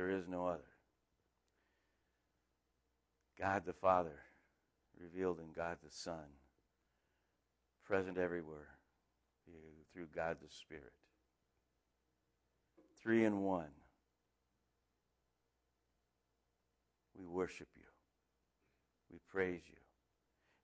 There is no other. God the Father, revealed in God the Son, present everywhere through God the Spirit. Three in one. We worship you. We praise you.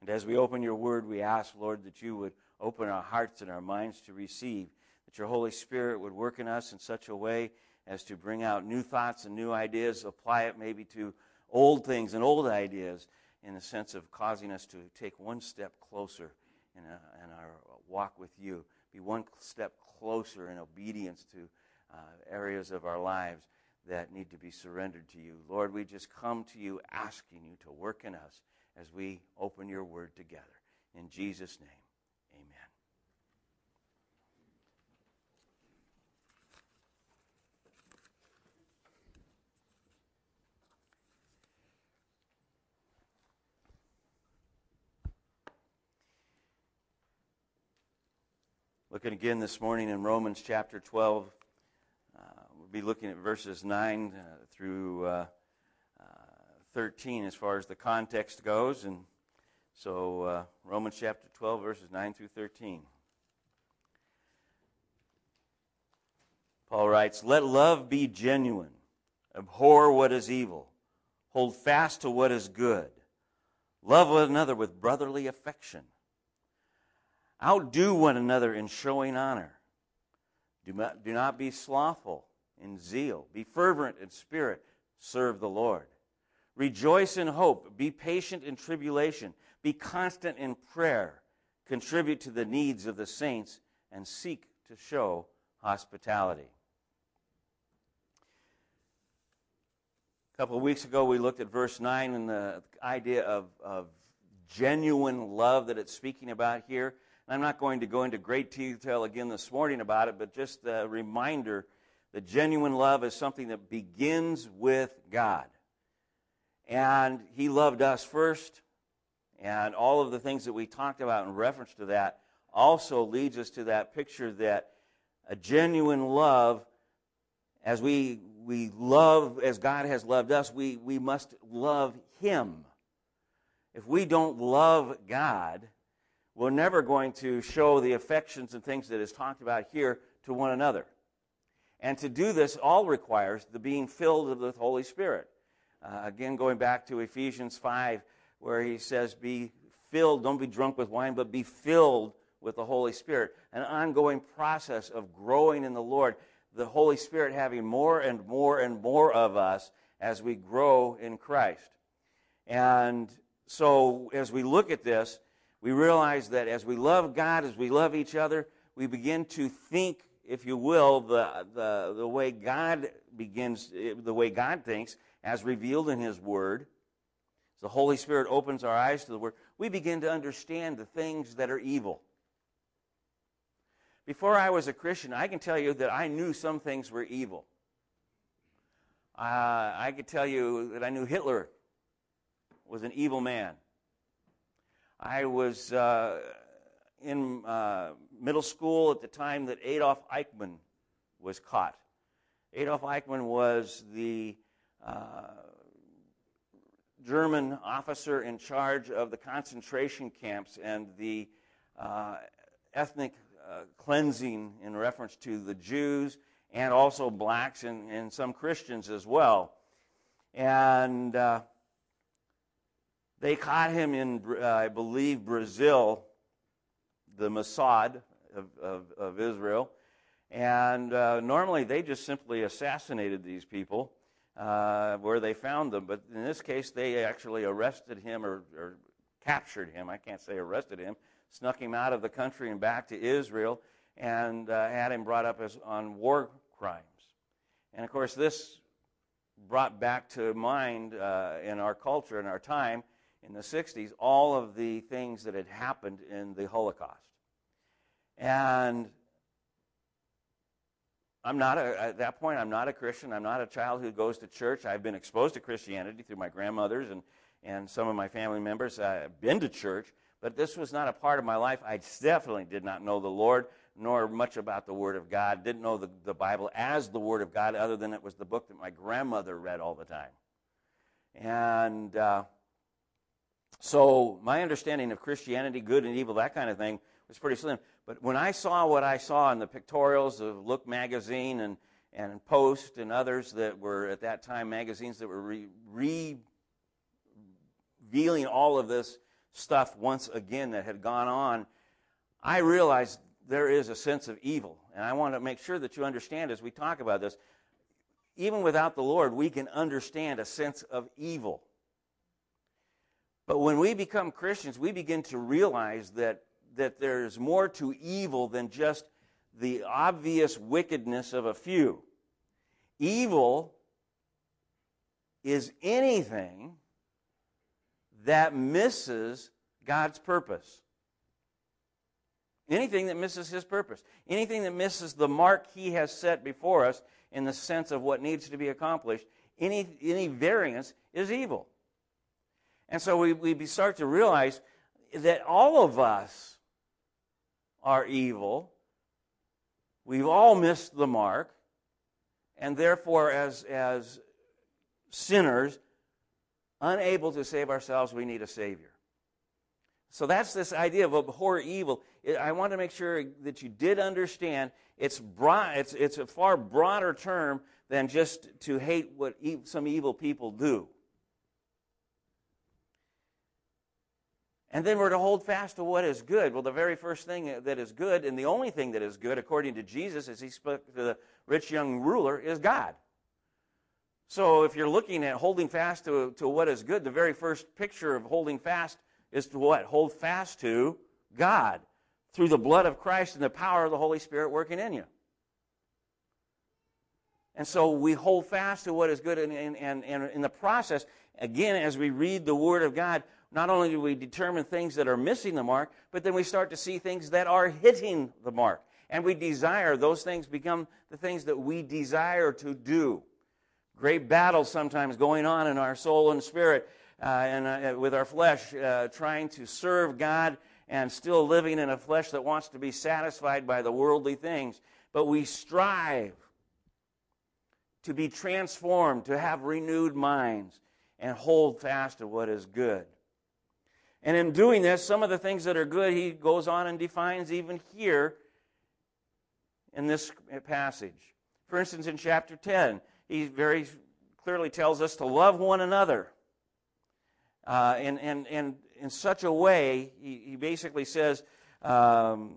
And as we open your word, we ask, Lord, that you would open our hearts and our minds to receive, that your Holy Spirit would work in us in such a way as to bring out new thoughts and new ideas, apply it maybe to old things and old ideas in the sense of causing us to take one step closer in, a, in our walk with you, be one step closer in obedience to uh, areas of our lives that need to be surrendered to you. Lord, we just come to you asking you to work in us as we open your word together. In Jesus' name, Looking again this morning in Romans chapter 12, uh, we'll be looking at verses 9 uh, through uh, 13 as far as the context goes. And so, uh, Romans chapter 12, verses 9 through 13. Paul writes, Let love be genuine, abhor what is evil, hold fast to what is good, love one another with brotherly affection, outdo one another in showing honor. Do not, do not be slothful in zeal, be fervent in spirit, serve the Lord. Rejoice in hope. Be patient in tribulation. Be constant in prayer. Contribute to the needs of the saints and seek to show hospitality. A couple of weeks ago, we looked at verse 9 and the idea of, of genuine love that it's speaking about here. I'm not going to go into great detail again this morning about it, but just a reminder that genuine love is something that begins with God. And he loved us first. And all of the things that we talked about in reference to that also leads us to that picture that a genuine love, as we, we love, as God has loved us, we, we must love Him. If we don't love God, we're never going to show the affections and things that is talked about here to one another. And to do this all requires the being filled with the Holy Spirit. Uh, again, going back to Ephesians 5, where he says, Be filled, don't be drunk with wine, but be filled with the Holy Spirit. An ongoing process of growing in the Lord. The Holy Spirit having more and more and more of us as we grow in Christ. And so, as we look at this, we realize that as we love God, as we love each other, we begin to think, if you will, the, the, the way God begins, the way God thinks, as revealed in His Word, as the Holy Spirit opens our eyes to the Word, we begin to understand the things that are evil. Before I was a Christian, I can tell you that I knew some things were evil. Uh, I could tell you that I knew Hitler was an evil man. I was uh, in uh, middle school at the time that Adolf Eichmann was caught. Adolf Eichmann was the uh, German officer in charge of the concentration camps and the uh, ethnic uh, cleansing in reference to the Jews and also blacks and, and some Christians as well. And uh, they caught him in, uh, I believe, Brazil, the Mossad of, of, of Israel. And uh, normally they just simply assassinated these people uh, where they found them. But in this case, they actually arrested him or, or captured him. I can't say arrested him, snuck him out of the country and back to Israel. and uh, had him brought up as on war crimes. And of course, this brought back to mind uh, in our culture, in our time, in the 60s, all of the things that had happened in the Holocaust. And I'm not a, at that point, I'm not a Christian. I'm not a child who goes to church. I've been exposed to Christianity through my grandmothers and, and some of my family members. I've been to church, but this was not a part of my life. I definitely did not know the Lord nor much about the Word of God. Didn't know the, the Bible as the Word of God, other than it was the book that my grandmother read all the time. And uh, so my understanding of Christianity, good and evil, that kind of thing, was pretty slim. But when I saw what I saw in the pictorials of Look magazine and, and Post and others that were at that time magazines that were re, re- revealing all of this stuff once again that had gone on, I realized there is a sense of evil. And I want to make sure that you understand as we talk about this. Even without the Lord, we can understand a sense of evil. But when we become Christians, we begin to realize that that there's more to evil than just the obvious wickedness of a few. Evil is anything that misses God's purpose. Anything that misses his purpose. Anything that misses the mark he has set before us in the sense of what needs to be accomplished. Any, any variance is evil. And so we, we start to realize that all of us are evil. We've all missed the mark. And therefore, as, as sinners, unable to save ourselves, we need a Savior. So that's this idea of abhor evil. I want to make sure that you did understand it's, broad, it's, it's a far broader term than just to hate what some evil people do. And then we're to hold fast to what is good. Well, the very first thing that is good, and the only thing that is good, according to Jesus, as he spoke to the rich young ruler, is God. So if you're looking at holding fast to, to what is good, the very first picture of holding fast is to what? Hold fast to God through the blood of Christ and the power of the Holy Spirit working in you. And so we hold fast to what is good, and, and, and, and in the process, again, as we read the Word of God, not only do we determine things that are missing the mark, but then we start to see things that are hitting the mark. And we desire, those things become the things that we desire to do. Great battles sometimes going on in our soul and spirit uh, and uh, with our flesh, uh, trying to serve God and still living in a flesh that wants to be satisfied by the worldly things. But we strive to be transformed, to have renewed minds, and hold fast to what is good. And in doing this, some of the things that are good, he goes on and defines even here in this passage. For instance, in chapter 10, he very clearly tells us to love one another. Uh, and, and, and in such a way, he, he basically says, um,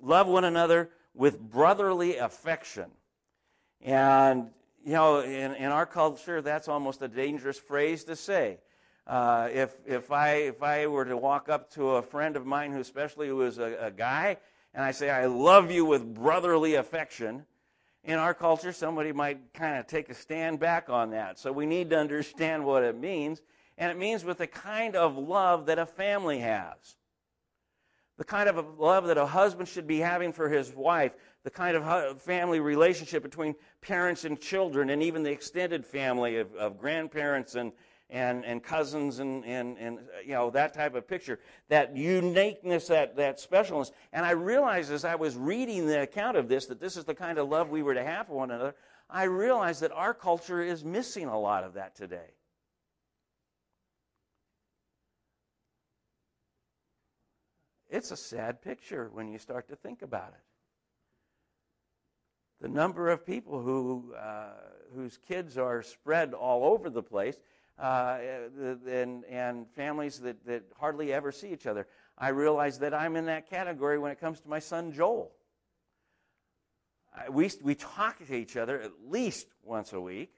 love one another with brotherly affection. And, you know, in, in our culture, that's almost a dangerous phrase to say. Uh, if, if, I, if I were to walk up to a friend of mine, who especially who is a, a guy, and I say, I love you with brotherly affection, in our culture, somebody might kind of take a stand back on that. So we need to understand what it means. And it means with the kind of love that a family has. The kind of love that a husband should be having for his wife. The kind of family relationship between parents and children, and even the extended family of, of grandparents and, and, and cousins and, and, and, you know, that type of picture. That uniqueness, that, that specialness. And I realized as I was reading the account of this that this is the kind of love we were to have for one another. I realized that our culture is missing a lot of that today. It's a sad picture when you start to think about it. The number of people who, uh, whose kids are spread all over the place uh, and, and families that, that hardly ever see each other. I realize that I'm in that category when it comes to my son Joel. I, we, we talk to each other at least once a week.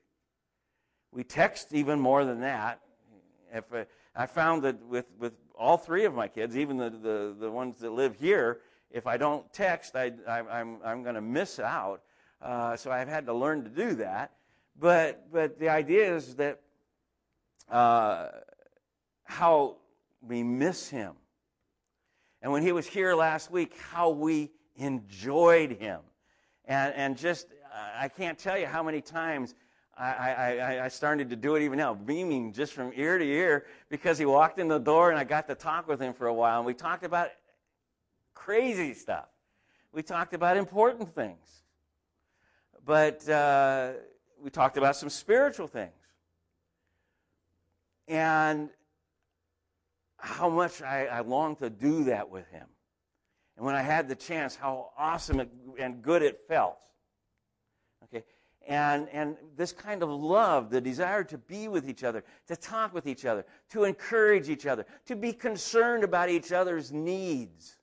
We text even more than that. If uh, I found that with, with all three of my kids, even the, the, the ones that live here, if I don't text, I, I, am I'm, I'm going to miss out. Uh, so I've had to learn to do that. But, but the idea is that uh, how we miss him. And when he was here last week, how we enjoyed him. And, and just, I can't tell you how many times I, I, I, started to do it even now, beaming just from ear to ear because he walked in the door and I got to talk with him for a while. And we talked about crazy stuff. We talked about important things. But uh, we talked about some spiritual things. And how much I, I longed to do that with him. And when I had the chance, how awesome and good it felt. Okay? And, and this kind of love, the desire to be with each other, to talk with each other, to encourage each other, to be concerned about each other's needs.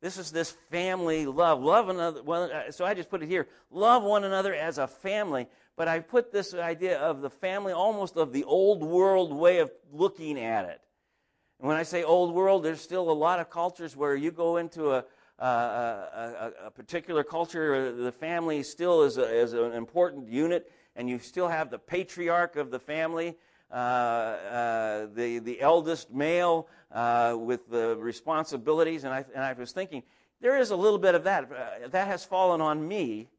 This is this family love. Love another. Well, uh, so I just put it here. Love one another as a family. But I put this idea of the family almost of the old world way of looking at it. And when I say old world, there's still a lot of cultures where you go into a, a, a, a particular culture, uh, the family still is, is an important unit, and you still have the patriarch of the family. Uh, uh, the, the eldest male uh, with the responsibilities. And I, and I was thinking, there is a little bit of that. Uh, that has fallen on me.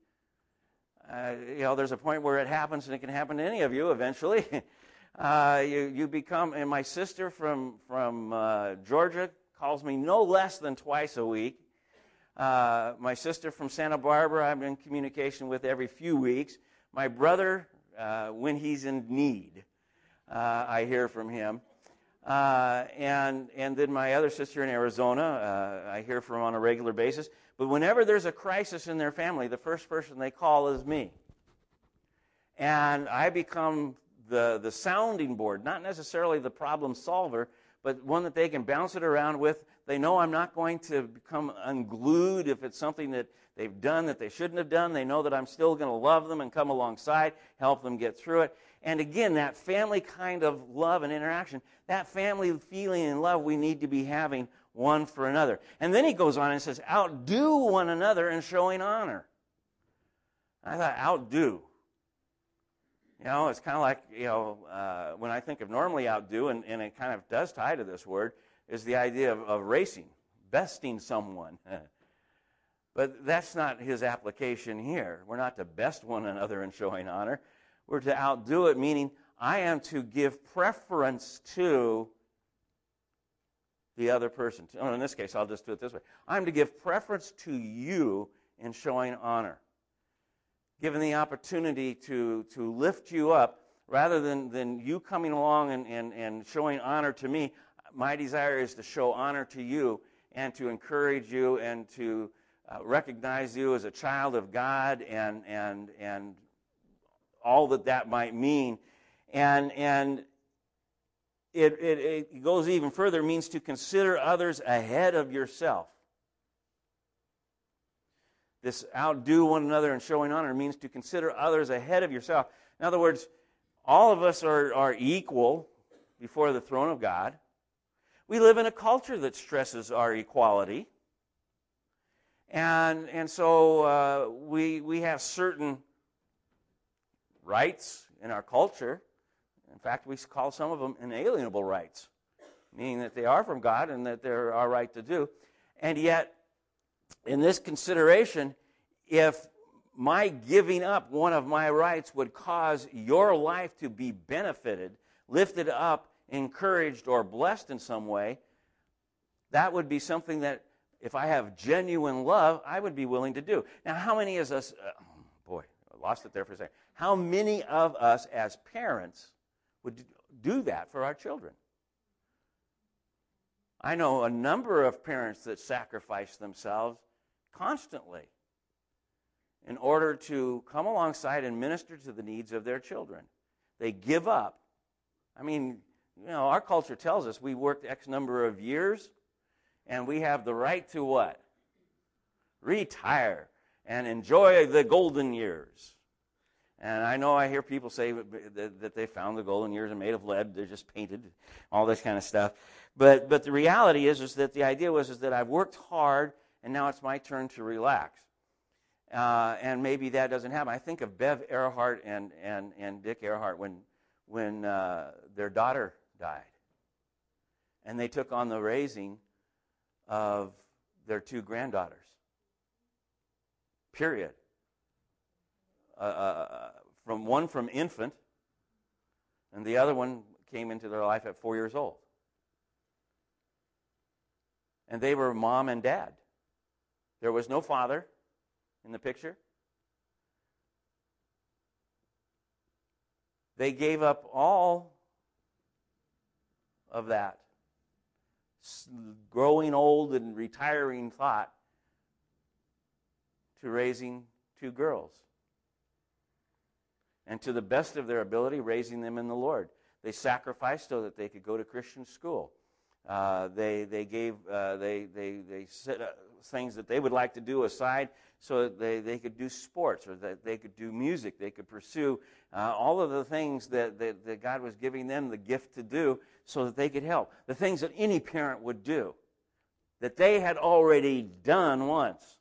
Uh, you know, there's a point where it happens, and it can happen to any of you eventually. you, you become, and my sister from, from Georgia calls me no less than twice a week. Uh, my sister from Santa Barbara, I'm in communication with every few weeks. My brother, uh, when he's in need uh, I hear from him. Uh, and, and then my other sister in Arizona, uh, I hear from on a regular basis. But whenever there's a crisis in their family, the first person they call is me. And I become the, the sounding board, not necessarily the problem solver, but one that they can bounce it around with. They know I'm not going to become unglued if it's something that they've done that they shouldn't have done. They know that I'm still going to love them and come alongside, help them get through it. And again, that family kind of love and interaction, that family feeling and love we need to be having one for another. And then he goes on and says, outdo one another in showing honor. I thought, outdo. You know, it's kind of like, you know, uh, when I think of normally outdo, and, and it kind of does tie to this word, is the idea of, of racing, besting someone. but that's not his application here. We're not to best one another in showing honor. We're to outdo it, meaning I am to give preference to the other person. Oh, in this case, I'll just do it this way. I'm to give preference to you in showing honor. Given the opportunity to, to lift you up, rather than, than you coming along and, and, and showing honor to me, my desire is to show honor to you and to encourage you and to uh, recognize you as a child of God and, and, and all that that might mean. And, and it, it, it goes even further, means to consider others ahead of yourself. This outdo one another and showing honor means to consider others ahead of yourself. In other words, all of us are, are equal before the throne of God. We live in a culture that stresses our equality. And, and so uh, we, we have certain rights in our culture. In fact, we call some of them inalienable rights, meaning that they are from God and that they're our right to do. And yet, in this consideration, if my giving up one of my rights would cause your life to be benefited, lifted up, encouraged, or blessed in some way, that would be something that, if I have genuine love, I would be willing to do. Now, how many of us, uh, boy, I lost it there for a second. How many of us as parents would do that for our children? I know a number of parents that sacrifice themselves constantly in order to come alongside and minister to the needs of their children. They give up. I mean, you know, our culture tells us we worked X number of years and we have the right to what? Retire and enjoy the golden years. And I know I hear people say that they found the golden years are made of lead, they're just painted, all this kind of stuff. But, but the reality is, is that the idea was is that I've worked hard and now it's my turn to relax. Uh, and maybe that doesn't happen. I think of Bev Earhart and, and, and Dick Earhart when, when uh, their daughter died. And they took on the raising of their two granddaughters. Period. Uh, uh, uh from one from infant, and the other one came into their life at four years old. And they were mom and dad. There was no father in the picture. They gave up all of that growing old and retiring thought to raising two girls. And to the best of their ability, raising them in the Lord. They sacrificed so that they could go to Christian school. Uh, they, they gave, uh, they, they, they set things that they would like to do aside so that they, they could do sports or that they could do music. They could pursue uh, all of the things that, that, that God was giving them the gift to do so that they could help. The things that any parent would do that they had already done once.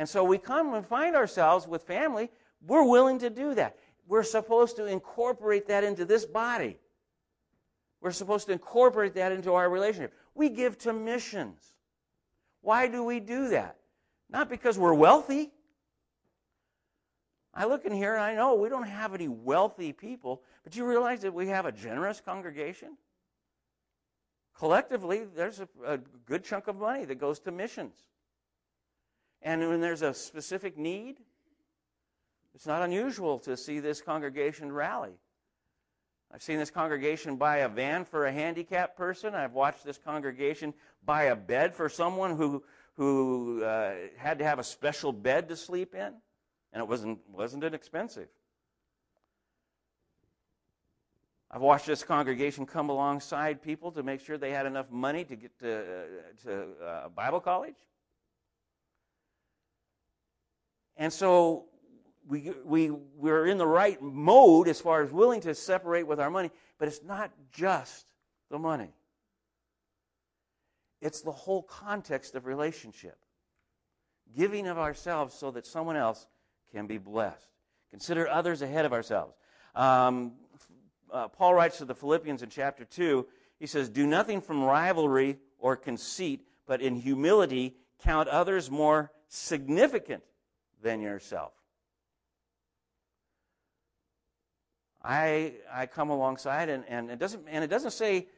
And so we come and find ourselves with family, we're willing to do that. We're supposed to incorporate that into this body. We're supposed to incorporate that into our relationship. We give to missions. Why do we do that? Not because we're wealthy. I look in here and I know we don't have any wealthy people, but you realize that we have a generous congregation? Collectively, there's a, a good chunk of money that goes to missions. And when there's a specific need, it's not unusual to see this congregation rally. I've seen this congregation buy a van for a handicapped person. I've watched this congregation buy a bed for someone who, who uh, had to have a special bed to sleep in, and it wasn't, wasn't inexpensive. I've watched this congregation come alongside people to make sure they had enough money to get to, uh, to uh, Bible college. And so we, we, we're in the right mode as far as willing to separate with our money, but it's not just the money. It's the whole context of relationship. Giving of ourselves so that someone else can be blessed. Consider others ahead of ourselves. Um, uh, Paul writes to the Philippians in chapter 2, he says, Do nothing from rivalry or conceit, but in humility count others more significant than yourself. I, I come alongside, and, and, it doesn't, and it doesn't say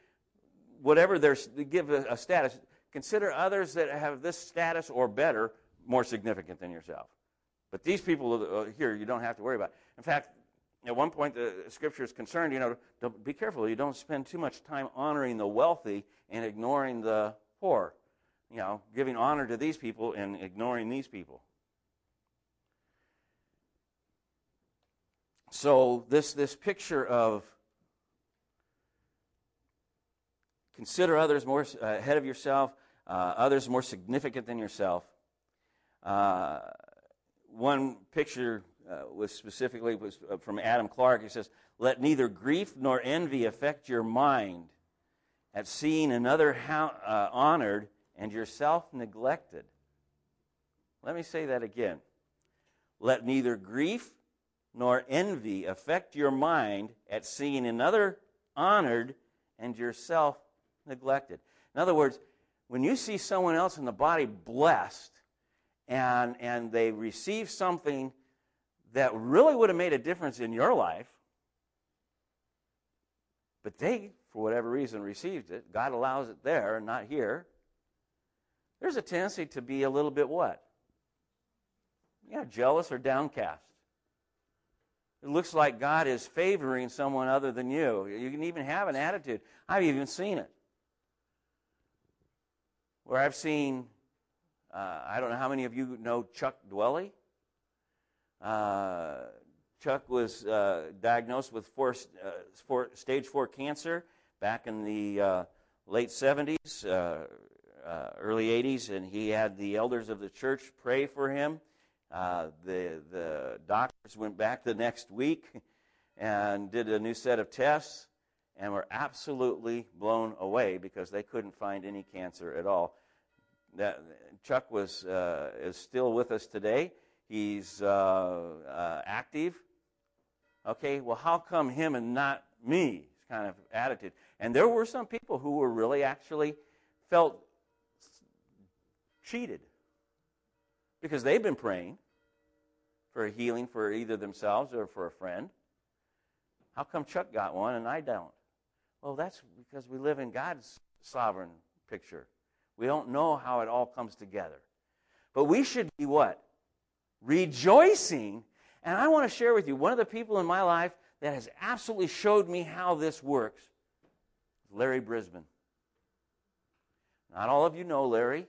whatever they give a, a status. Consider others that have this status or better more significant than yourself. But these people uh, here, you don't have to worry about. In fact, at one point, the scripture is concerned, you know, be careful. You don't spend too much time honoring the wealthy and ignoring the poor. You know, giving honor to these people and ignoring these people. So this this picture of consider others more uh, ahead of yourself, uh, others more significant than yourself. Uh, one picture uh, was specifically was uh, from Adam Clarke. He says, "Let neither grief nor envy affect your mind at seeing another uh, honored and yourself neglected." Let me say that again. Let neither grief nor envy affect your mind at seeing another honored and yourself neglected. In other words, when you see someone else in the body blessed and, and they receive something that really would have made a difference in your life, but they, for whatever reason, received it, God allows it there and not here, there's a tendency to be a little bit what? Yeah, jealous or downcast. It looks like God is favoring someone other than you. You can even have an attitude. I've even seen it. Where I've seen, uh, I don't know how many of you know Chuck Dwelly. Uh, Chuck was uh, diagnosed with four, uh, four, stage four cancer back in the uh, late 70s, uh, early 80s, and he had the elders of the church pray for him. Uh, the, the doctors went back the next week and did a new set of tests, and were absolutely blown away because they couldn't find any cancer at all. That Chuck was uh, is still with us today. He's uh, uh, active. Okay, well, how come him and not me? Kind of attitude. And there were some people who were really actually felt cheated because they've been praying for a healing for either themselves or for a friend. How come Chuck got one and I don't? Well, that's because we live in God's sovereign picture. We don't know how it all comes together. But we should be what? Rejoicing. And I want to share with you one of the people in my life that has absolutely showed me how this works Larry Brisbane. Not all of you know Larry.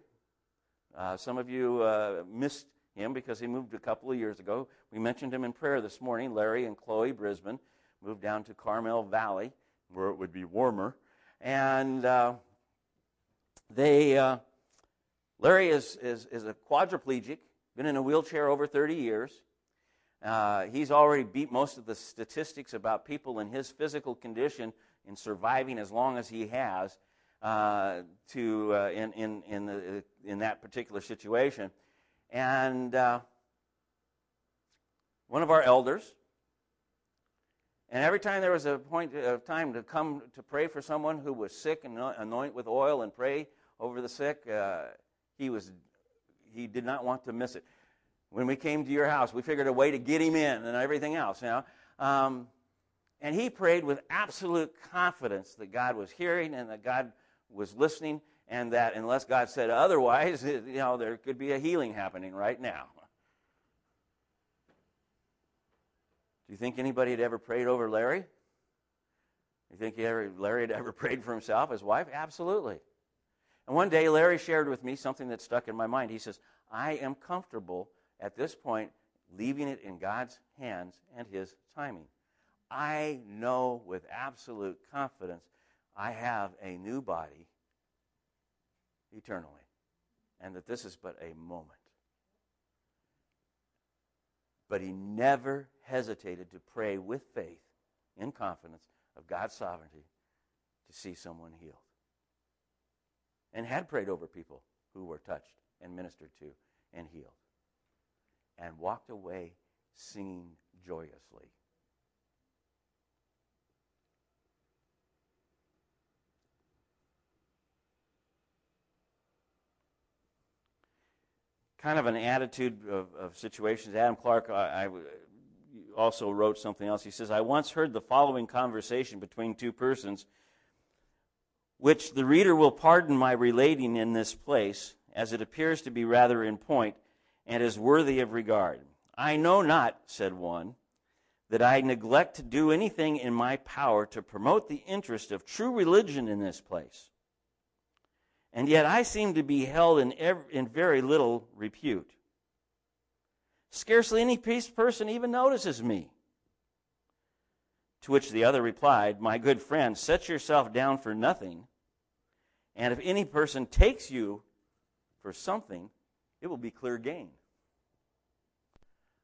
Uh, some of you uh, missed him because he moved a couple of years ago. We mentioned him in prayer this morning. Larry and Chloe Brisbane moved down to Carmel Valley, where it would be warmer. And uh, they, uh, Larry is, is, is a quadriplegic, been in a wheelchair over 30 years. Uh, he's already beat most of the statistics about people in his physical condition in surviving as long as he has uh, to uh, in in in, the, in that particular situation, and uh, one of our elders. And every time there was a point of time to come to pray for someone who was sick and anoint with oil and pray over the sick, uh, he was he did not want to miss it. When we came to your house, we figured a way to get him in and everything else. You know. Um, and he prayed with absolute confidence that God was hearing and that God was listening, and that unless God said otherwise, you know, there could be a healing happening right now. Do you think anybody had ever prayed over Larry? You think ever, Larry had ever prayed for himself, his wife? Absolutely. And one day, Larry shared with me something that stuck in my mind. He says, I am comfortable at this point leaving it in God's hands and His timing. I know with absolute confidence I have a new body eternally, and that this is but a moment. But he never hesitated to pray with faith, in confidence of God's sovereignty, to see someone healed. And had prayed over people who were touched and ministered to and healed. And walked away singing joyously. Kind of an attitude of, of situations. Adam Clarke I, I also wrote something else. He says, I once heard the following conversation between two persons, which the reader will pardon my relating in this place, as it appears to be rather in point and is worthy of regard. I know not, said one, that I neglect to do anything in my power to promote the interest of true religion in this place and yet I seem to be held in, every, in very little repute. Scarcely any person even notices me. To which the other replied, My good friend, set yourself down for nothing, and if any person takes you for something, it will be clear gain.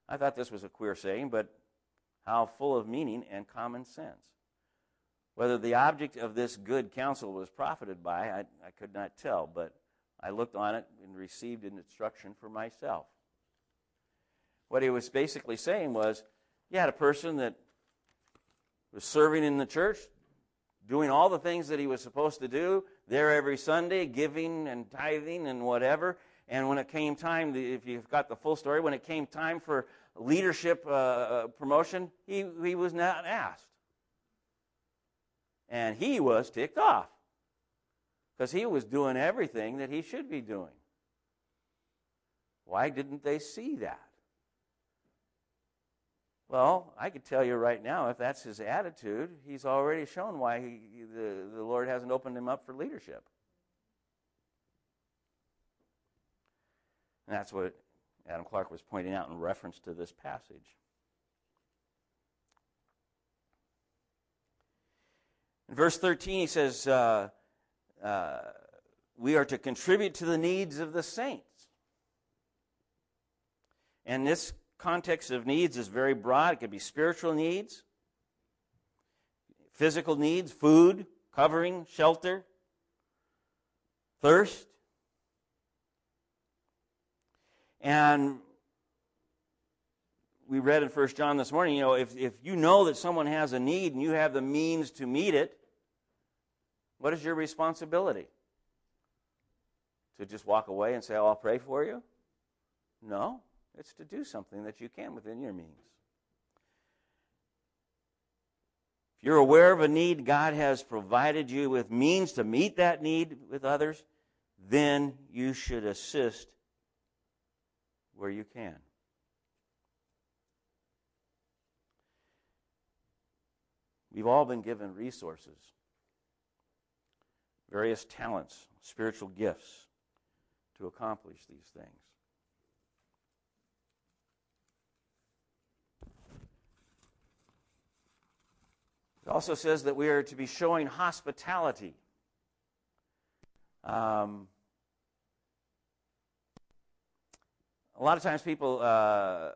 I thought this was a queer saying, but how full of meaning and common sense. Whether the object of this good counsel was profited by, I, I could not tell, but I looked on it and received an instruction for myself. What he was basically saying was you had a person that was serving in the church, doing all the things that he was supposed to do, there every Sunday, giving and tithing and whatever. And when it came time, if you've got the full story, when it came time for leadership uh, uh promotion, he, he was not asked. And he was ticked off because he was doing everything that he should be doing. Why didn't they see that? Well, I could tell you right now, if that's his attitude, he's already shown why he, the, the Lord hasn't opened him up for leadership. And that's what Adam Clarke was pointing out in reference to this passage. In verse 13, he says, uh, uh, We are to contribute to the needs of the saints. And this context of needs is very broad. It could be spiritual needs, physical needs, food, covering, shelter, thirst. And we read in 1 John this morning, you know, if, if you know that someone has a need and you have the means to meet it, what is your responsibility? To just walk away and say, oh, I'll pray for you? No, it's to do something that you can within your means. If you're aware of a need, God has provided you with means to meet that need with others, then you should assist where you can. We've all been given resources, various talents, spiritual gifts to accomplish these things. It also says that we are to be showing hospitality. Um, a lot of times people uh,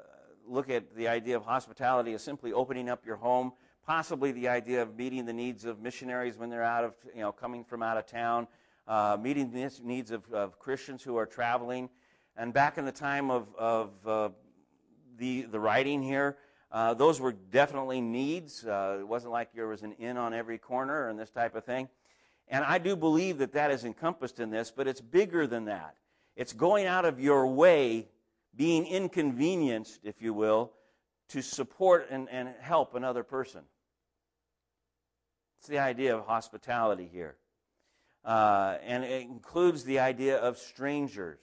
look at the idea of hospitality as simply opening up your home possibly the idea of meeting the needs of missionaries when they're out of, you know, coming from out of town, uh, meeting the needs of, of, Christians who are traveling. And back in the time of, of uh, the, the writing here, uh, those were definitely needs. Uh, it wasn't like there was an inn on every corner and this type of thing. And I do believe that that is encompassed in this, but it's bigger than that. It's going out of your way, being inconvenienced, if you will, to support and, and help another person. It's the idea of hospitality here. Uh, and it includes the idea of strangers.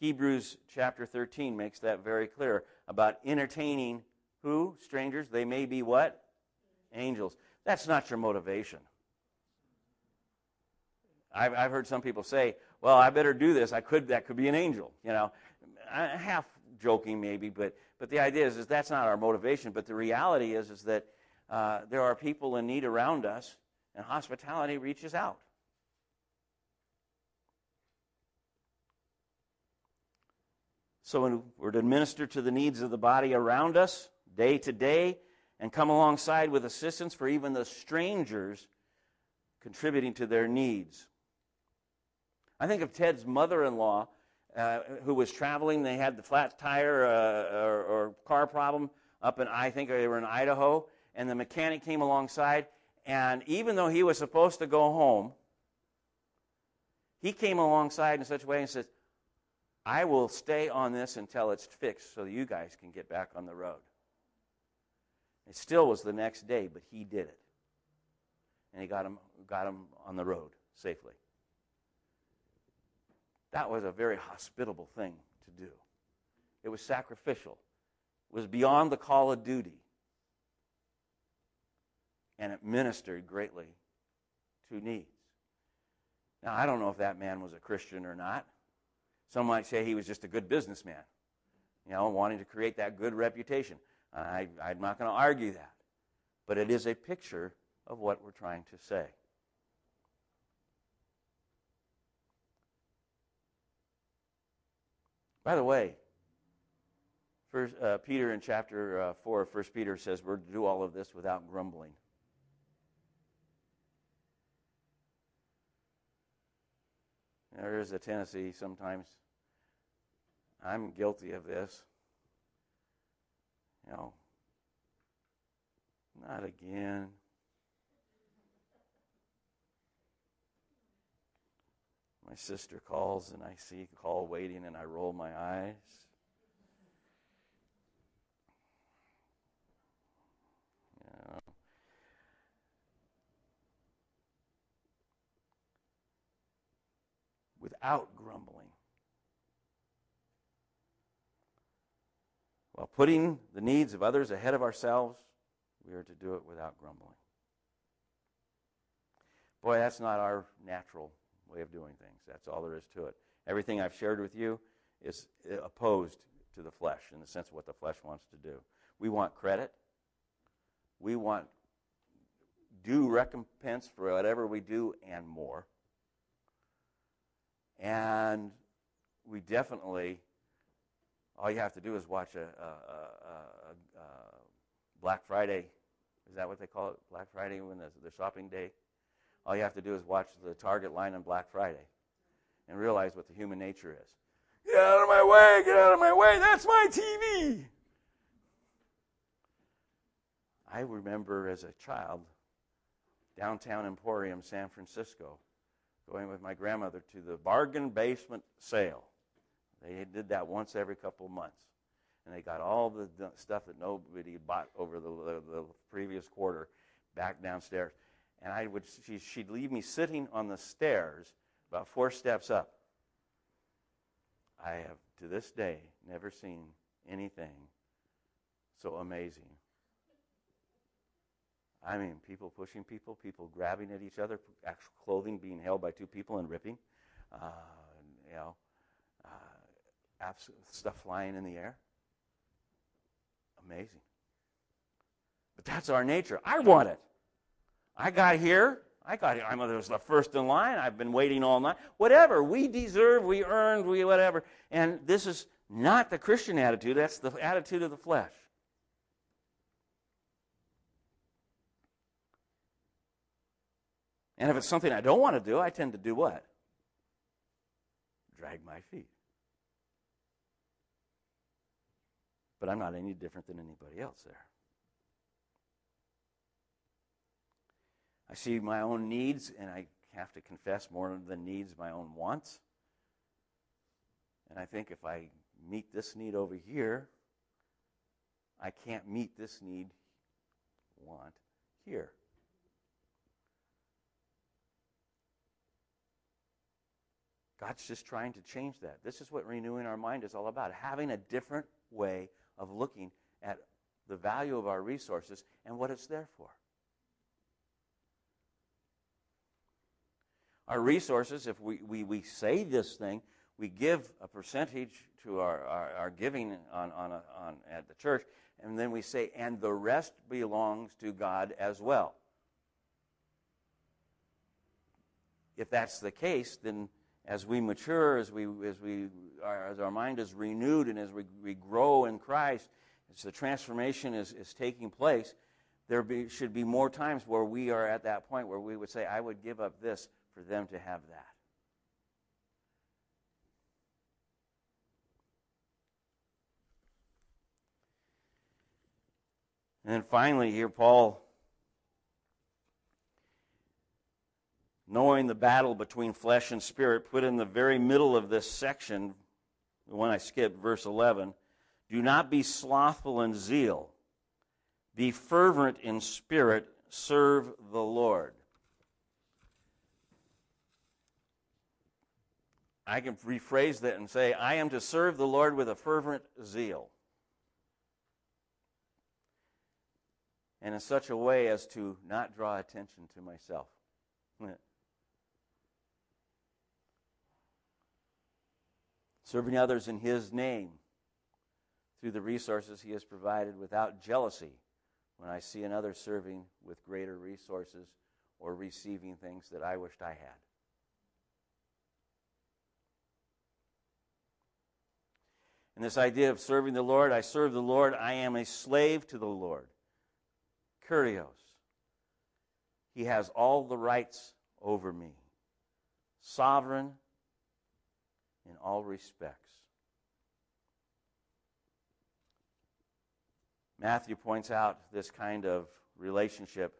Hebrews chapter 13 makes that very clear about entertaining who? Strangers. They may be what? Angels. That's not your motivation. I've, I've heard some people say, well, I better do this. I could, that could be an angel. You know, I, half joking maybe, but, but the idea is, is that's not our motivation. But the reality is, is that uh, there are people in need around us, and hospitality reaches out. So when we're to minister to the needs of the body around us day to day and come alongside with assistance for even the strangers contributing to their needs. I think of Ted's mother in law uh, who was traveling. They had the flat tire uh, or, or, car problem up in, I think they were in Idaho and the mechanic came alongside, and even though he was supposed to go home, he came alongside in such a way and said, I will stay on this until it's fixed so you guys can get back on the road. It still was the next day, but he did it. And he got him, got him on the road safely. That was a very hospitable thing to do. It was sacrificial. It was beyond the call of duty and it ministered greatly to needs. Now, I don't know if that man was a Christian or not. Some might say he was just a good businessman, you know, wanting to create that good reputation. I, I'm not going to argue that. But it is a picture of what we're trying to say. By the way, first, uh, Peter in chapter uh, 4 of 1 Peter says we're to do all of this without grumbling. There is a tendency sometimes, I'm guilty of this. You know, not again. My sister calls and I see call waiting and I roll my eyes. without grumbling. While putting the needs of others ahead of ourselves, we are to do it without grumbling. Boy, that's not our natural way of doing things. That's all there is to it. Everything I've shared with you is opposed to the flesh in the sense of what the flesh wants to do. We want credit. We want due recompense for whatever we do and more. And we definitely, all you have to do is watch a, a, a, a Black Friday Is that what they call it? Black Friday when the, the shopping day? All you have to do is watch the Target line on Black Friday and realize what the human nature is. Get out of my way! Get out of my way! That's my TV! I remember as a child, downtown Emporium, San Francisco, going with my grandmother to the bargain basement sale. They did that once every couple of months. And they got all the stuff that nobody bought over the, the, the previous quarter back downstairs. And I would, she, she'd leave me sitting on the stairs about four steps up. I have, to this day, never seen anything so amazing. I mean, people pushing people, people grabbing at each other, actual clothing being held by two people and ripping, uh, you know, uh, stuff flying in the air. Amazing. But that's our nature. I want it. I got here. I got here. I was the first in line. I've been waiting all night. Whatever. We deserve, we earned, we whatever. And this is not the Christian attitude. That's the attitude of the flesh. And if it's something I don't want to do, I tend to do what? Drag my feet. But I'm not any different than anybody else there. I see my own needs, and I have to confess more than needs, my own wants. And I think if I meet this need over here, I can't meet this need, want, here. God's just trying to change that. This is what renewing our mind is all about having a different way of looking at the value of our resources and what it's there for. Our resources, if we, we, we say this thing, we give a percentage to our, our, our giving on, on, a, on, at the church, and then we say, and the rest belongs to God as well. If that's the case, then as we mature, as, we, as, we, our, as our mind is renewed, and as we, we grow in Christ, as the transformation is, is taking place, there be, should be more times where we are at that point where we would say, I would give up this for them to have that. And then finally, here, Paul, knowing the battle between flesh and spirit, put in the very middle of this section, the one I skipped, verse 11 do not be slothful in zeal, be fervent in spirit, serve the Lord. I can rephrase that and say, I am to serve the Lord with a fervent zeal. And in such a way as to not draw attention to myself. Serving others in His name through the resources He has provided without jealousy when I see another serving with greater resources or receiving things that I wished I had. And this idea of serving the Lord, I serve the Lord, I am a slave to the Lord. Kurios. He has all the rights over me, sovereign in all respects. Matthew points out this kind of relationship.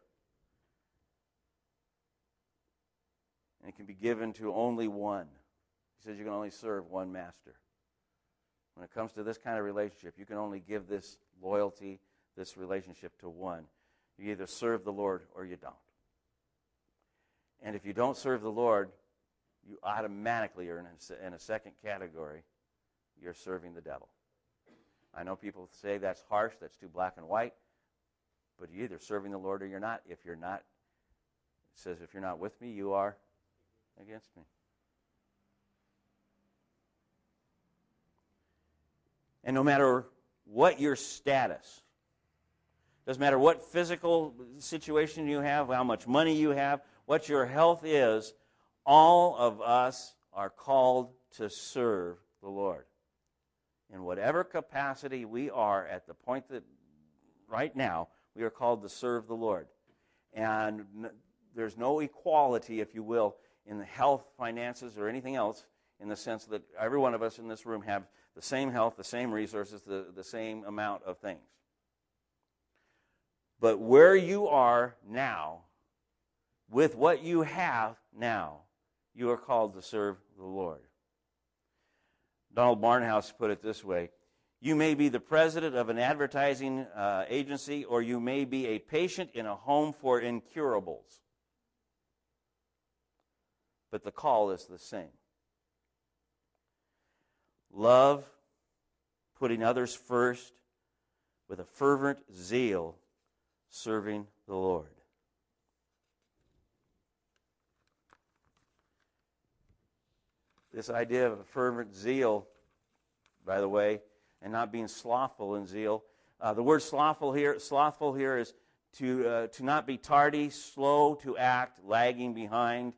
And it can be given to only one. He says you can only serve one master. When it comes to this kind of relationship, you can only give this loyalty, this relationship to one. You either serve the Lord or you don't. And if you don't serve the Lord, you automatically are in a, second category. You're serving the devil. I know people say that's harsh, that's too black and white, but you're either serving the Lord or you're not. If you're not, it says, if you're not with me, you are against me. And no matter what your status, doesn't matter what physical situation you have, how much money you have, what your health is, all of us are called to serve the Lord. In whatever capacity we are at the point that right now, We are called to serve the Lord. And there's no equality, if you will, in the health, finances, or anything else in the sense that every one of us in this room have the same health, the same resources, the, the same amount of things. But where you are now, with what you have now, you are called to serve the Lord. Donald Barnhouse put it this way You may be the president of an advertising uh, agency, or you may be a patient in a home for incurables. But the call is the same love, putting others first, with a fervent zeal, serving the Lord. This idea of a fervent zeal, by the way, and not being slothful in zeal. Uh, the word slothful here, slothful here is to, uh, to not be tardy, slow to act, lagging behind.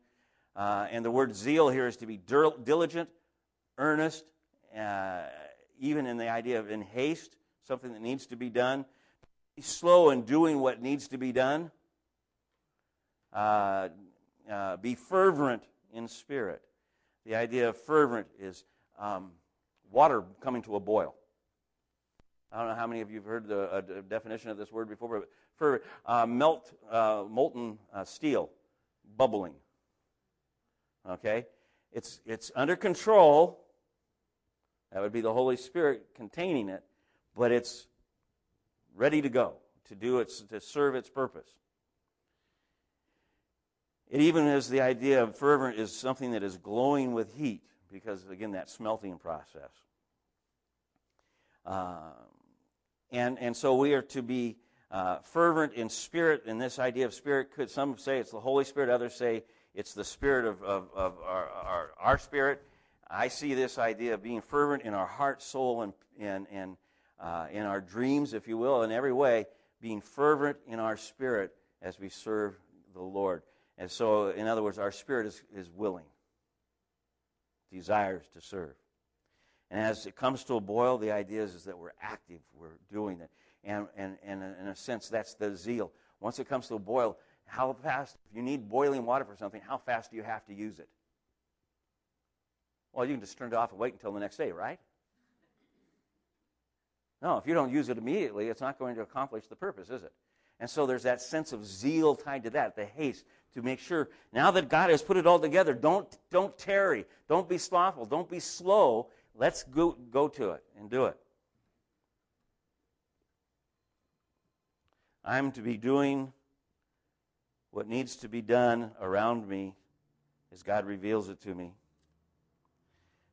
Uh, and the word zeal here is to be diligent, earnest, uh, even in the idea of in haste, something that needs to be done. Be slow in doing what needs to be done. Uh, uh, be fervent in spirit. The idea of fervent is um, water coming to a boil. I don't know how many of you have heard the uh, definition of this word before, but fervent, uh, melt, uh, molten uh, steel, bubbling. Okay? It's, it's under control. That would be the Holy Spirit containing it, but it's ready to go to do its to serve its purpose. It even is the idea of fervent is something that is glowing with heat, because again, that smelting process. Uh, and, and so we are to be uh, fervent in spirit, and this idea of spirit could some say it's the Holy Spirit, others say it's the spirit of, of, of our, our, our, spirit. I see this idea of being fervent in our heart, soul, and, and, and uh, in our dreams, if you will, in every way, being fervent in our spirit as we serve the Lord. And so, in other words, our spirit is, is willing, desires to serve. And as it comes to a boil, the idea is, is that we're active, we're doing it. And, and, and in a sense, that's the zeal. Once it comes to a boil, how fast, if you need boiling water for something, how fast do you have to use it? Well, you can just turn it off and wait until the next day, right? No, if you don't use it immediately, it's not going to accomplish the purpose, is it? And so there's that sense of zeal tied to that, the haste to make sure now that God has put it all together, don't, don't tarry, don't be slothful, don't be slow. Let's go, go to it and do it. I'm to be doing what needs to be done around me as God reveals it to me.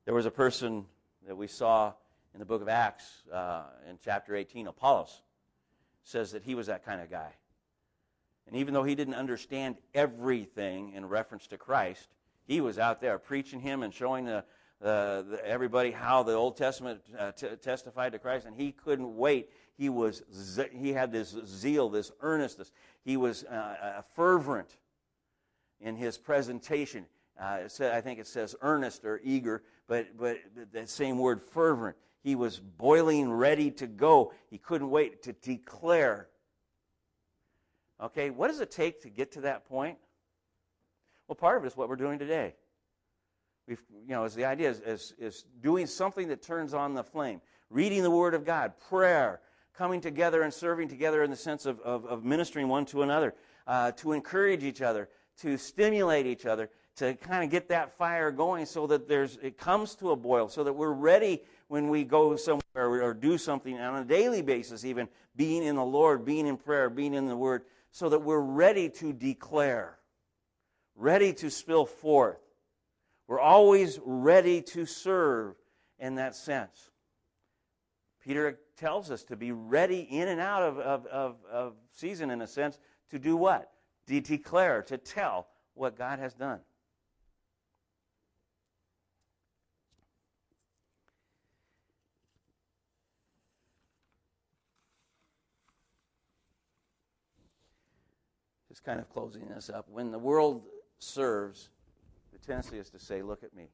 There was a person that we saw in the book of Acts uh, in chapter 18, Apollos, says that he was that kind of guy. And even though he didn't understand everything in reference to Christ, he was out there preaching him and showing the, the everybody how the Old Testament uh, t- testified to Christ, and he couldn't wait. He was ze- he had this zeal, this earnestness. He was uh fervent in his presentation. Uh, I think it says earnest or eager, but but the same word fervent. He was boiling ready to go. He couldn't wait to declare. Okay, what does it take to get to that point? Well, part of it is what we're doing today. We've, you know, is the idea is, is, is doing something that turns on the flame. Reading the Word of God, prayer, coming together and serving together in the sense of, of, of ministering one to another, uh, to encourage each other, to stimulate each other, to kind of get that fire going so that there's, it comes to a boil, so that we're ready when we go somewhere or do something on a daily basis, even being in the Lord, being in prayer, being in the Word, so that we're ready to declare, ready to spill forth. We're always ready to serve in that sense. Peter tells us to be ready in and out of, of, of, of season, in a sense, to do what? To declare, to tell what God has done. Kind of closing this up. When the world serves, the tendency is to say, Look at me.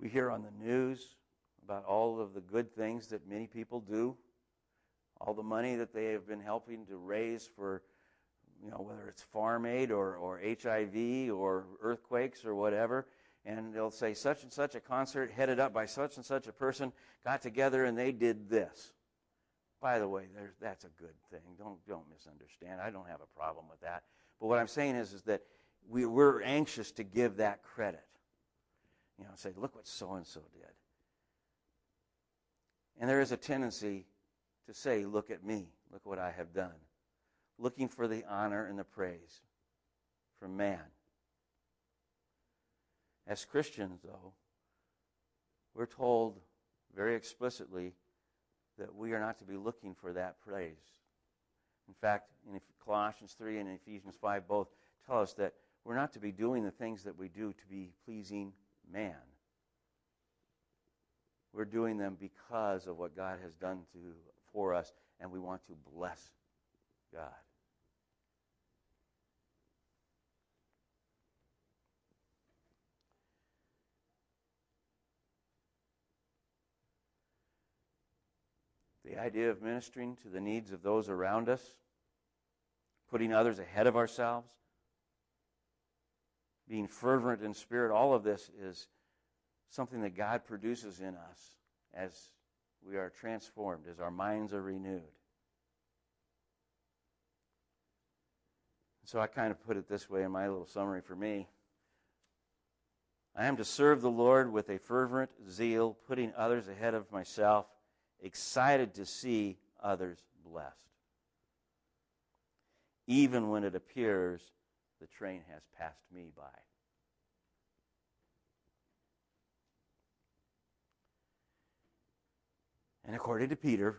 We hear on the news about all of the good things that many people do, all the money that they have been helping to raise for, you know, whether it's Farm Aid or, or HIV or earthquakes or whatever. And they'll say such and such a concert headed up by such and such a person got together and they did this. By the way, that's a good thing. Don't, don't misunderstand. I don't have a problem with that. But what I'm saying is, is that we, we're anxious to give that credit. You know, say, look what so and so did. And there is a tendency to say, look at me, look what I have done. Looking for the honor and the praise from man. As Christians, though, we're told very explicitly that we are not to be looking for that praise. In fact, in Colossians 3 and Ephesians 5 both tell us that we're not to be doing the things that we do to be pleasing man. We're doing them because of what God has done to, for us, and we want to bless God. The idea of ministering to the needs of those around us, putting others ahead of ourselves, being fervent in spirit, all of this is something that God produces in us as we are transformed, as our minds are renewed. So I kind of put it this way in my little summary for me. I am to serve the Lord with a fervent zeal, putting others ahead of myself, excited to see others blessed. Even when it appears the train has passed me by. And according to Peter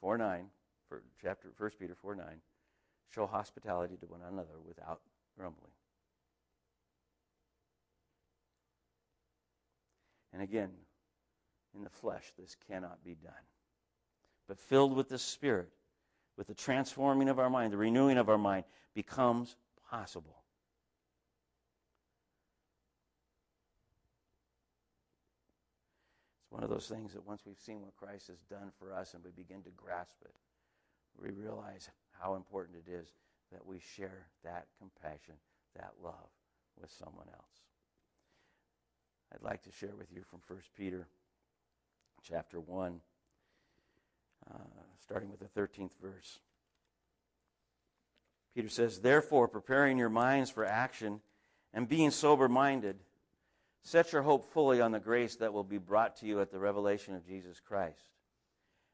4 9, for chapter 1 Peter 4 9, show hospitality to one another without grumbling. And again, in the flesh, this cannot be done. But filled with the Spirit, with the transforming of our mind, the renewing of our mind, becomes possible. It's one of those things that once we've seen what Christ has done for us and we begin to grasp it, we realize how important it is that we share that compassion, that love with someone else. I'd like to share with you from 1 Peter chapter 1, uh, starting with the 13th verse. Peter says, Therefore, preparing your minds for action and being sober minded, Set your hope fully on the grace that will be brought to you at the revelation of Jesus Christ.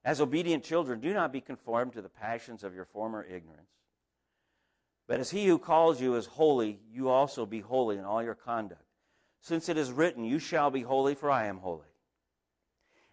As obedient children, do not be conformed to the passions of your former ignorance. But as he who calls you is holy, you also be holy in all your conduct. Since it is written, You shall be holy, for I am holy.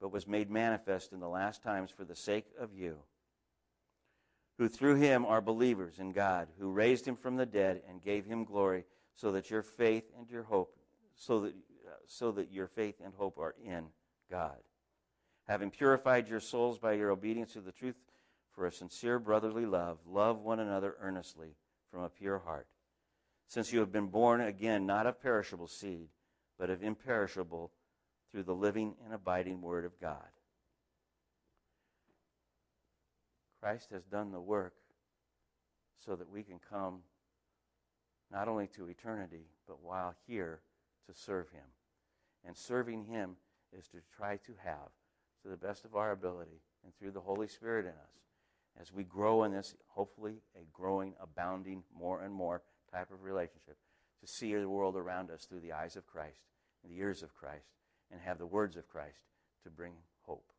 but was made manifest in the last times for the sake of you, who through him are believers in God, who raised him from the dead and gave him glory so that your faith and your hope, so that, so that your faith and hope are in God. Having purified your souls by your obedience to the truth for a sincere brotherly love, love one another earnestly from a pure heart. Since you have been born again, not of perishable seed, but of imperishable through the living and abiding Word of God. Christ has done the work so that we can come not only to eternity, but while here to serve Him. And serving Him is to try to have, to the best of our ability and through the Holy Spirit in us, as we grow in this, hopefully, a growing, abounding, more and more type of relationship, to see the world around us through the eyes of Christ and the ears of Christ and have the words of Christ to bring hope.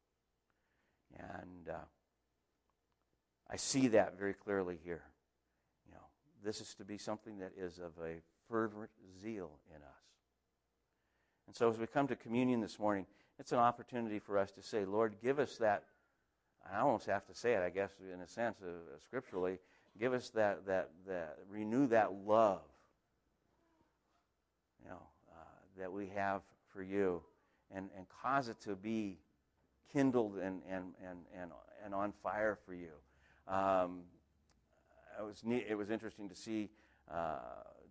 And uh, I see that very clearly here You know, this is to be something that is of a fervent zeal in us. And so as we come to communion this morning, it's an opportunity for us to say, Lord, give us that I almost have to say it, I guess, in a sense, uh, scripturally, give us that, that, that, renew that love, you know, uh, that we have for you and, and cause it to be kindled and, and, and, and, and on fire for you. Um, it, was neat, it was interesting to see uh,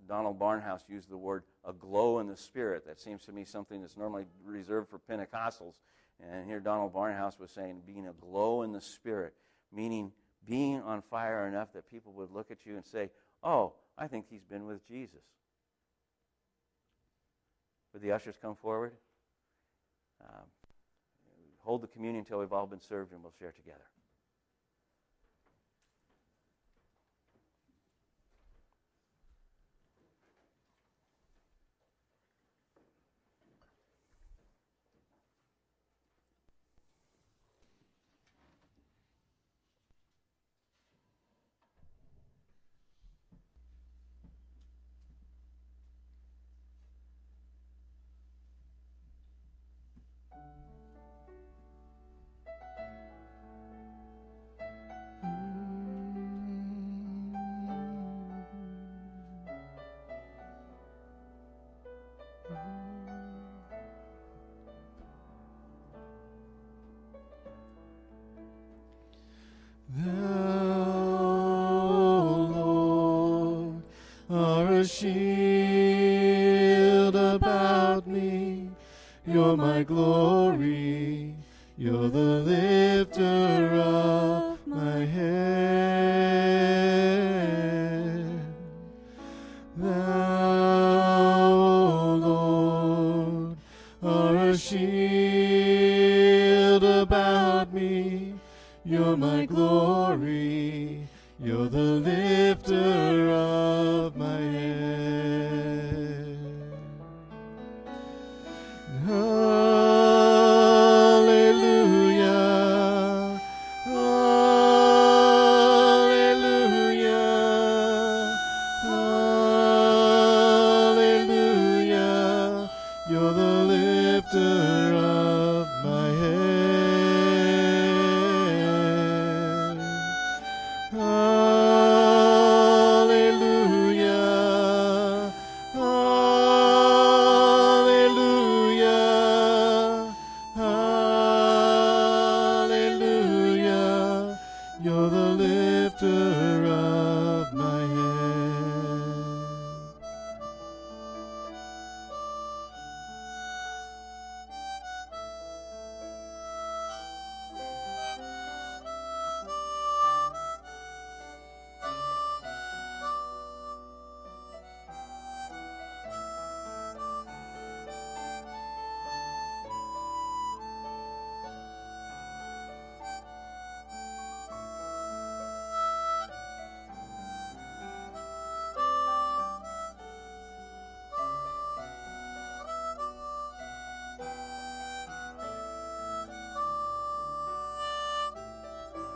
Donald Barnhouse use the word a glow in the spirit. That seems to me something that's normally reserved for Pentecostals. And here Donald Barnhouse was saying being a glow in the spirit, meaning being on fire enough that people would look at you and say, Oh, I think he's been with Jesus. Would the ushers come forward? Um, hold the communion until we've all been served and we'll share together.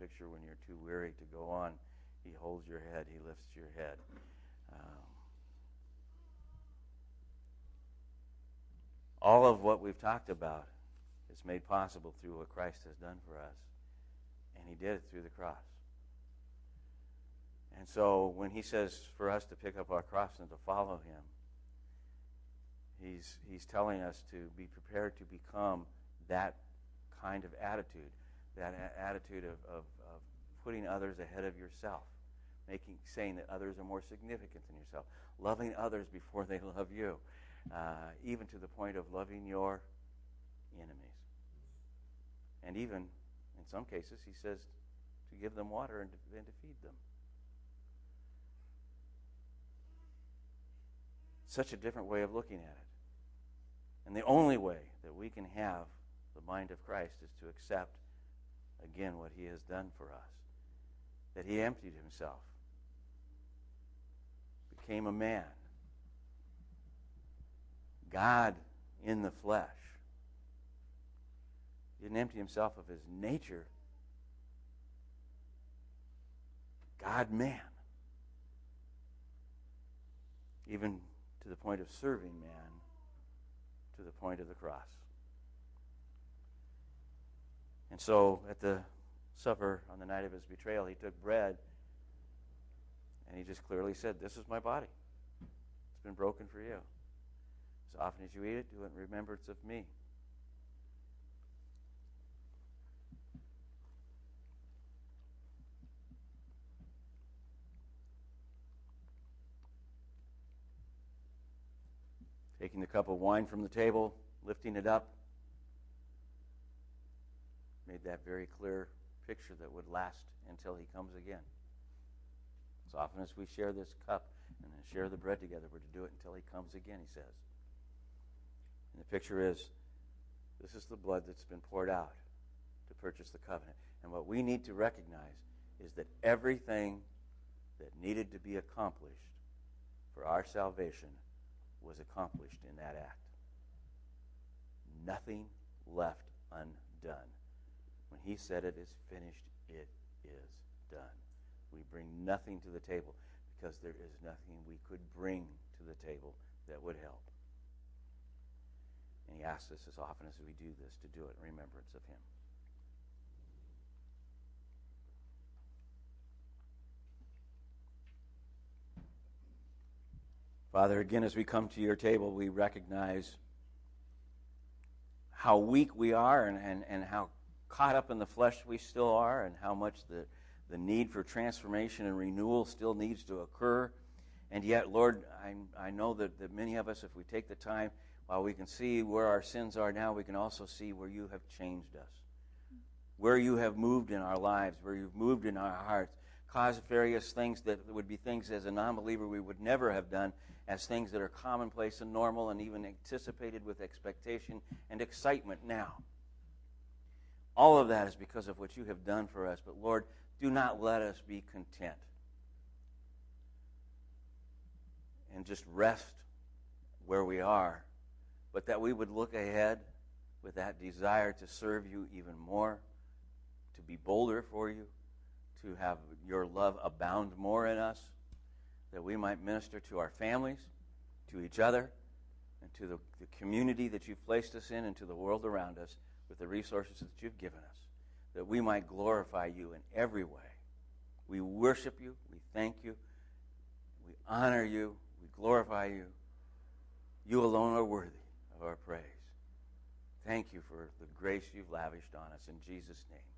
picture when you're too weary to go on. He holds your head, he lifts your head. Um, all of what we've talked about is made possible through what Christ has done for us. And he did it through the cross. And so when he says for us to pick up our cross and to follow him, he's, he's telling us to be prepared to become that kind of attitude, that attitude of, of, of putting others ahead of yourself, making, saying that others are more significant than yourself, loving others before they love you, uh, even to the point of loving your enemies. And even, in some cases, he says to give them water and to, and to feed them. Such a different way of looking at it. And the only way that we can have the mind of Christ is to accept, again, what he has done for us. That he emptied himself, became a man, God in the flesh. He didn't empty himself of his nature. God man. Even to the point of serving man, to the point of the cross. And so at the supper on the night of his betrayal, he took bread and he just clearly said, This is my body. It's been broken for you. As often as you eat it, do it in remembrance of me. Taking the cup of wine from the table, lifting it up, made that very clear picture that would last until he comes again. As often as we share this cup and share the bread together, we're to do it until he comes again, he says. And the picture is this is the blood that's been poured out to purchase the covenant. And what we need to recognize is that everything that needed to be accomplished for our salvation was accomplished in that act. Nothing left undone. When he said it is finished, it is done. We bring nothing to the table because there is nothing we could bring to the table that would help. And he asks us as often as we do this to do it in remembrance of him. Father, again, as we come to your table, we recognize how weak we are and, and, and how caught up in the flesh we still are, and how much the, the need for transformation and renewal still needs to occur. And yet, Lord, I, I know that, that many of us, if we take the time, while we can see where our sins are now, we can also see where you have changed us, where you have moved in our lives, where you've moved in our hearts, caused various things that would be things as a non believer we would never have done, as things that are commonplace and normal and even anticipated with expectation and excitement now. All of that is because of what you have done for us. But Lord, do not let us be content and just rest where we are, but that we would look ahead with that desire to serve you even more, to be bolder for you, to have your love abound more in us that we might minister to our families, to each other, and to the, the community that you've placed us in, and to the world around us with the resources that you've given us, that we might glorify you in every way. We worship you, we thank you, we honor you, we glorify you. You alone are worthy of our praise. Thank you for the grace you've lavished on us. In Jesus' name.